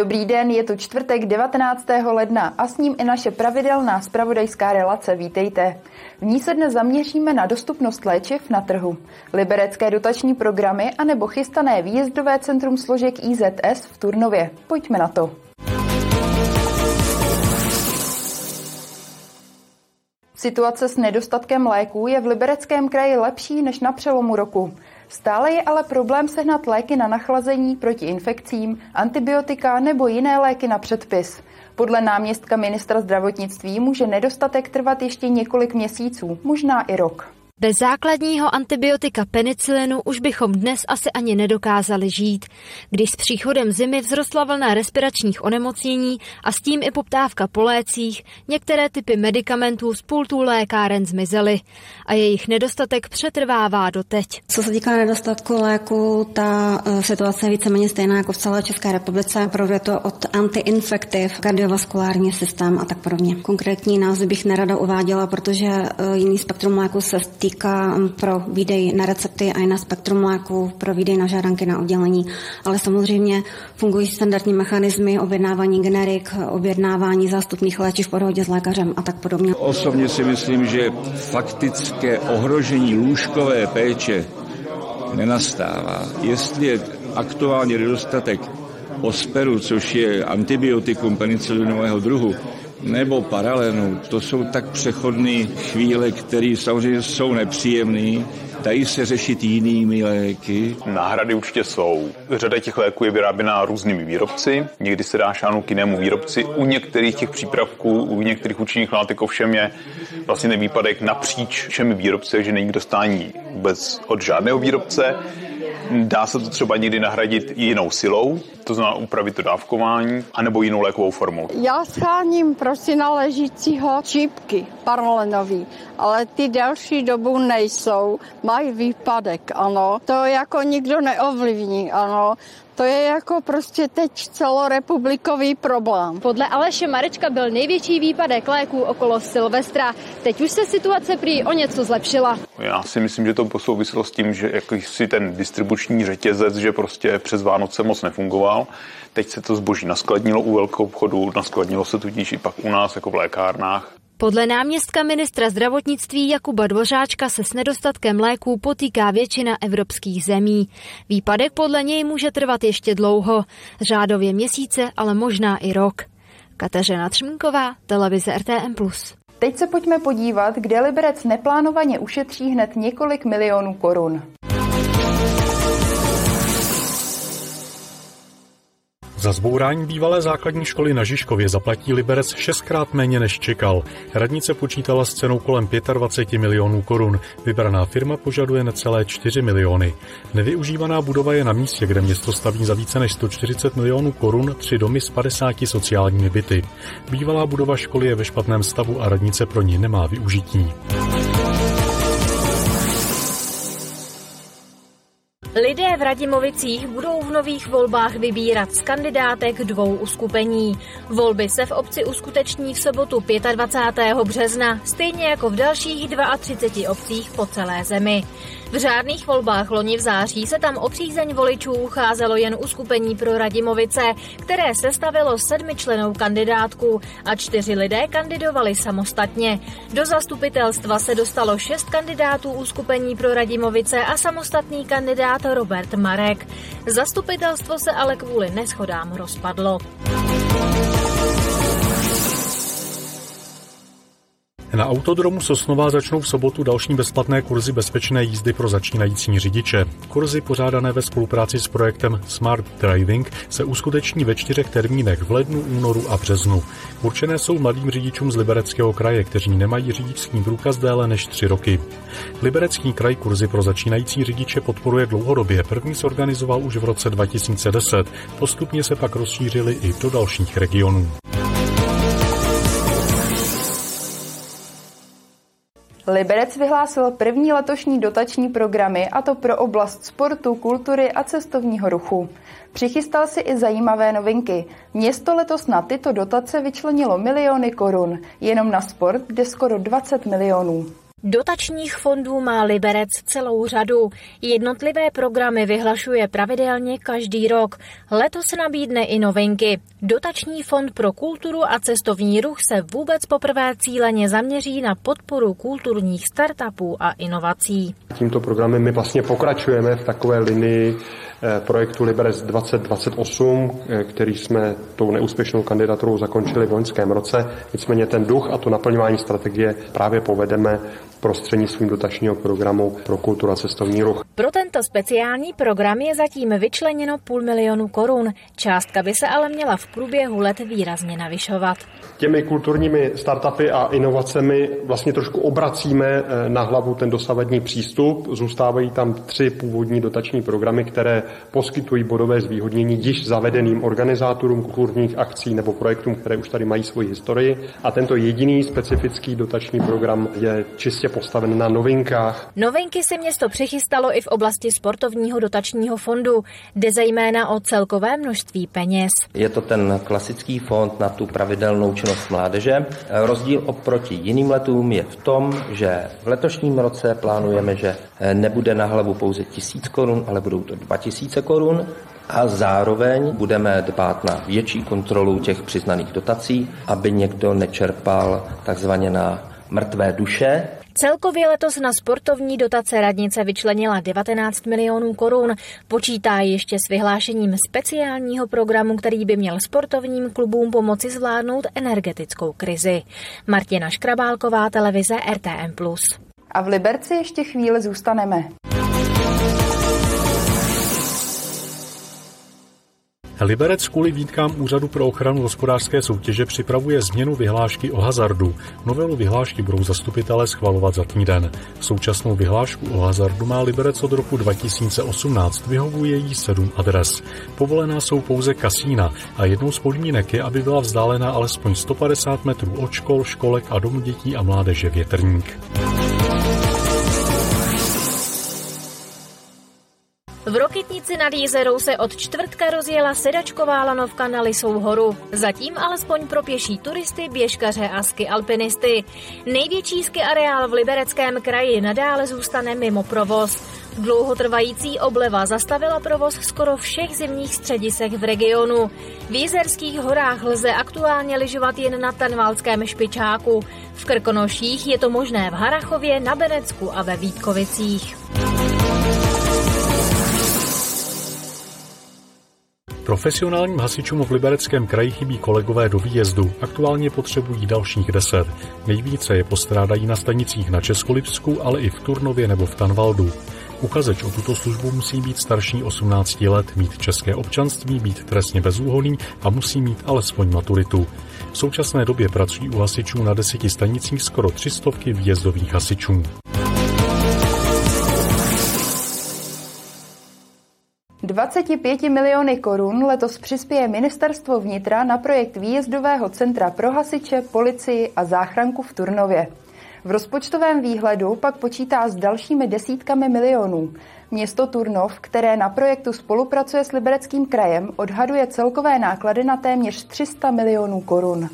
Dobrý den, je tu čtvrtek 19. ledna a s ním i naše pravidelná spravodajská relace. Vítejte. V ní se dnes zaměříme na dostupnost léčiv na trhu, liberecké dotační programy a nebo chystané výjezdové centrum složek IZS v Turnově. Pojďme na to. Situace s nedostatkem léků je v Libereckém kraji lepší než na přelomu roku. Stále je ale problém sehnat léky na nachlazení proti infekcím, antibiotika nebo jiné léky na předpis. Podle náměstka ministra zdravotnictví může nedostatek trvat ještě několik měsíců, možná i rok. Bez základního antibiotika penicilinu už bychom dnes asi ani nedokázali žít. Když s příchodem zimy vzrostla vlna respiračních onemocnění a s tím i poptávka po lécích, některé typy medicamentů z pultů lékáren zmizely a jejich nedostatek přetrvává doteď. Co se týká nedostatku léku, ta e, situace je víceméně stejná jako v celé České republice. Je to od antiinfektiv, kardiovaskulární systém a tak podobně. Konkrétní názvy bych nerada uváděla, protože e, jiný spektrum léku se týká týká um, pro výdej na recepty a i na spektrum léku pro výdej na žádanky na oddělení. Ale samozřejmě fungují standardní mechanismy objednávání generik, objednávání zástupných léčiv v podhodě s lékařem a tak podobně. Osobně si myslím, že faktické ohrožení lůžkové péče nenastává. Jestli je aktuálně nedostatek osperu, což je antibiotikum penicilinového druhu, nebo paralenu, to jsou tak přechodné chvíle, které samozřejmě jsou nepříjemné, dají se řešit jinými léky. Náhrady určitě jsou. Řada těch léků je vyráběná různými výrobci, někdy se dá šáhnout k jinému výrobci. U některých těch přípravků, u některých účinných látek ovšem je vlastně ten výpadek napříč všemi výrobci, že není dostání vůbec od žádného výrobce. Dá se to třeba někdy nahradit jinou silou, to znamená upravit to dávkování, anebo jinou lékovou formou. Já scháním prostě náležícího čípky paralenový, ale ty delší dobu nejsou, mají výpadek, ano. To jako nikdo neovlivní, ano. To je jako prostě teď celorepublikový problém. Podle Aleše Marečka byl největší výpadek léků okolo Silvestra. Teď už se situace prý o něco zlepšila. Já si myslím, že to souviselo s tím, že si ten distribuční řetězec, že prostě přes Vánoce moc nefungoval. Teď se to zboží naskladnilo u velkou obchodu, naskladnilo se tudíž i pak u nás jako v lékárnách. Podle náměstka ministra zdravotnictví Jakuba Dvořáčka se s nedostatkem léků potýká většina evropských zemí. Výpadek podle něj může trvat ještě dlouho, řádově měsíce, ale možná i rok. Kateřina Třmínková, televize RTM+. Teď se pojďme podívat, kde Liberec neplánovaně ušetří hned několik milionů korun. Za zbourání bývalé základní školy na Žižkově zaplatí Liberec šestkrát méně než čekal. Radnice počítala s cenou kolem 25 milionů korun. Vybraná firma požaduje necelé 4 miliony. Nevyužívaná budova je na místě, kde město staví za více než 140 milionů korun tři domy s 50 sociálními byty. Bývalá budova školy je ve špatném stavu a radnice pro ní nemá využití. Lidé v Radimovicích budou v nových volbách vybírat z kandidátek dvou uskupení. Volby se v obci uskuteční v sobotu 25. března, stejně jako v dalších 32 obcích po celé zemi. V řádných volbách loni v září se tam o přízeň voličů ucházelo jen uskupení pro Radimovice, které sestavilo sedmičlenou kandidátku a čtyři lidé kandidovali samostatně. Do zastupitelstva se dostalo šest kandidátů uskupení pro Radimovice a samostatný kandidát Robert Marek. Zastupitelstvo se ale kvůli neschodám rozpadlo. Na autodromu Sosnová začnou v sobotu další bezplatné kurzy bezpečné jízdy pro začínající řidiče. Kurzy pořádané ve spolupráci s projektem Smart Driving se uskuteční ve čtyřech termínech v lednu, únoru a březnu. Určené jsou mladým řidičům z Libereckého kraje, kteří nemají řidičský průkaz déle než tři roky. Liberecký kraj kurzy pro začínající řidiče podporuje dlouhodobě. První zorganizoval už v roce 2010. Postupně se pak rozšířili i do dalších regionů. Liberec vyhlásil první letošní dotační programy, a to pro oblast sportu, kultury a cestovního ruchu. Přichystal si i zajímavé novinky. Město letos na tyto dotace vyčlenilo miliony korun, jenom na sport jde skoro 20 milionů. Dotačních fondů má Liberec celou řadu. Jednotlivé programy vyhlašuje pravidelně každý rok. Letos nabídne i novinky. Dotační fond pro kulturu a cestovní ruch se vůbec poprvé cíleně zaměří na podporu kulturních startupů a inovací. Tímto programem my vlastně pokračujeme v takové linii projektu Liberec 2028, eh, který jsme tou neúspěšnou kandidaturou zakončili v loňském roce. Nicméně ten duch a to naplňování strategie právě povedeme prostřednictvím dotačního programu pro kulturu a cestovní ruch. Pro tento speciální program je zatím vyčleněno půl milionu korun. Částka by se ale měla v průběhu let výrazně navyšovat. Těmi kulturními startupy a inovacemi vlastně trošku obracíme eh, na hlavu ten dosavadní přístup. Zůstávají tam tři původní dotační programy, které poskytují bodové zvýhodnění již zavedeným organizátorům kulturních akcí nebo projektům, které už tady mají svoji historii. A tento jediný specifický dotační program je čistě postaven na novinkách. Novinky si město přichystalo i v oblasti sportovního dotačního fondu. Jde zejména o celkové množství peněz. Je to ten klasický fond na tu pravidelnou činnost mládeže. Rozdíl oproti jiným letům je v tom, že v letošním roce plánujeme, že nebude na hlavu pouze tisíc korun, ale budou to 2000 korun a zároveň budeme dbát na větší kontrolu těch přiznaných dotací, aby někdo nečerpal takzvaně na mrtvé duše, Celkově letos na sportovní dotace radnice vyčlenila 19 milionů korun. Počítá ještě s vyhlášením speciálního programu, který by měl sportovním klubům pomoci zvládnout energetickou krizi. Martina Škrabálková, televize RTM+. A v Liberci ještě chvíli zůstaneme. Liberec kvůli výtkám Úřadu pro ochranu hospodářské soutěže připravuje změnu vyhlášky o hazardu. Novelu vyhlášky budou zastupitelé schvalovat za týden. Současnou vyhlášku o hazardu má Liberec od roku 2018, vyhovuje jí sedm adres. Povolená jsou pouze kasína a jednou z podmínek je, aby byla vzdálená alespoň 150 metrů od škol, školek a domů dětí a mládeže Větrník. V Rokytnici nad Jízerou se od čtvrtka rozjela sedačková lanovka na Lisou horu. Zatím alespoň pro pěší turisty, běžkaře a ski alpinisty. Největší ski areál v Libereckém kraji nadále zůstane mimo provoz. Dlouhotrvající obleva zastavila provoz skoro všech zimních středisek v regionu. V Jizerských horách lze aktuálně lyžovat jen na Tanvalském špičáku. V Krkonoších je to možné v Harachově, na Benecku a ve Vítkovicích. Profesionálním hasičům v Libereckém kraji chybí kolegové do výjezdu. Aktuálně potřebují dalších deset. Nejvíce je postrádají na stanicích na Českolipsku, ale i v Turnově nebo v Tanvaldu. Uchazeč o tuto službu musí být starší 18 let, mít české občanství, být trestně bezúhonný a musí mít alespoň maturitu. V současné době pracují u hasičů na deseti stanicích skoro 300 výjezdových hasičů. 25 miliony korun letos přispěje ministerstvo vnitra na projekt výjezdového centra pro hasiče, policii a záchranku v Turnově. V rozpočtovém výhledu pak počítá s dalšími desítkami milionů. Město Turnov, které na projektu spolupracuje s Libereckým krajem, odhaduje celkové náklady na téměř 300 milionů korun.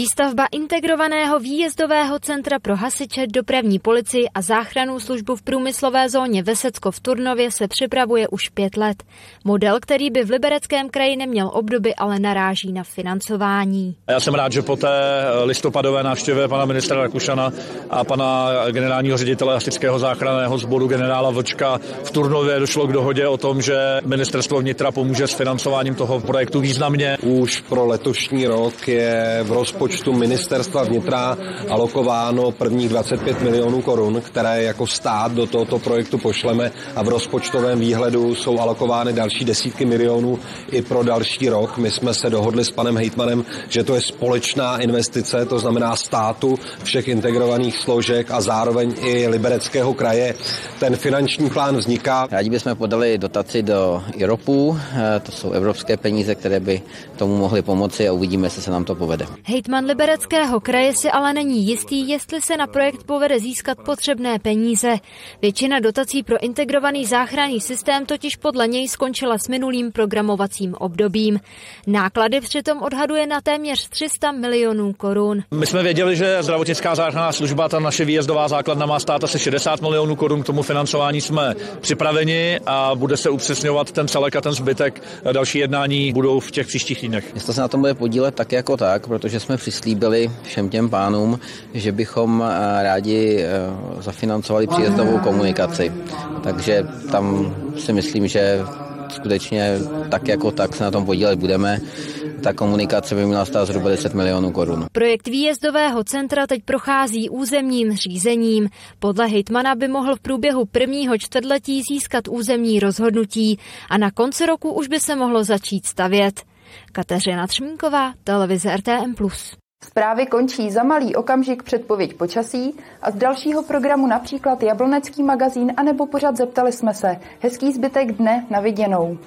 Výstavba integrovaného výjezdového centra pro hasiče, dopravní policii a záchranou službu v průmyslové zóně Vesecko v Turnově se připravuje už pět let. Model, který by v libereckém kraji neměl obdoby, ale naráží na financování. Já jsem rád, že po té listopadové návštěvě pana ministra Rakušana a pana generálního ředitele hasičského záchranného sboru generála Vlčka v Turnově došlo k dohodě o tom, že ministerstvo vnitra pomůže s financováním toho projektu významně. Už pro letošní rok je v rozpočtu rozpočtu ministerstva vnitra alokováno prvních 25 milionů korun, které jako stát do tohoto projektu pošleme a v rozpočtovém výhledu jsou alokovány další desítky milionů i pro další rok. My jsme se dohodli s panem hejtmanem, že to je společná investice, to znamená státu, všech integrovaných složek a zároveň i libereckého kraje. Ten finanční plán vzniká. Rádi bychom podali dotaci do IROPu, to jsou evropské peníze, které by tomu mohly pomoci a uvidíme, jestli se nám to povede. Hejtman Hejtman Libereckého kraje si ale není jistý, jestli se na projekt povede získat potřebné peníze. Většina dotací pro integrovaný záchranný systém totiž podle něj skončila s minulým programovacím obdobím. Náklady přitom odhaduje na téměř 300 milionů korun. My jsme věděli, že zdravotnická záchranná služba, ta naše výjezdová základna má stát asi 60 milionů korun. K tomu financování jsme připraveni a bude se upřesňovat ten celek a ten zbytek. Další jednání budou v těch příštích týdnech. Město se na tom bude podílet tak jako tak, protože jsme přislíbili všem těm pánům, že bychom eh, rádi eh, zafinancovali příjezdovou komunikaci. Takže tam si myslím, že skutečně tak jako tak se na tom podílet budeme. Ta komunikace by měla stát zhruba 10 milionů korun. Projekt výjezdového centra teď prochází územním řízením. Podle hejtmana by mohl v průběhu prvního čtvrtletí získat územní rozhodnutí a na konci roku už by se mohlo začít stavět. Kateřina Třmínková, televize RTM+. Zprávy končí za malý okamžik předpověď počasí a z dalšího programu například Jablonecký magazín anebo pořad Zeptali jsme se. Hezký zbytek dne na viděnou.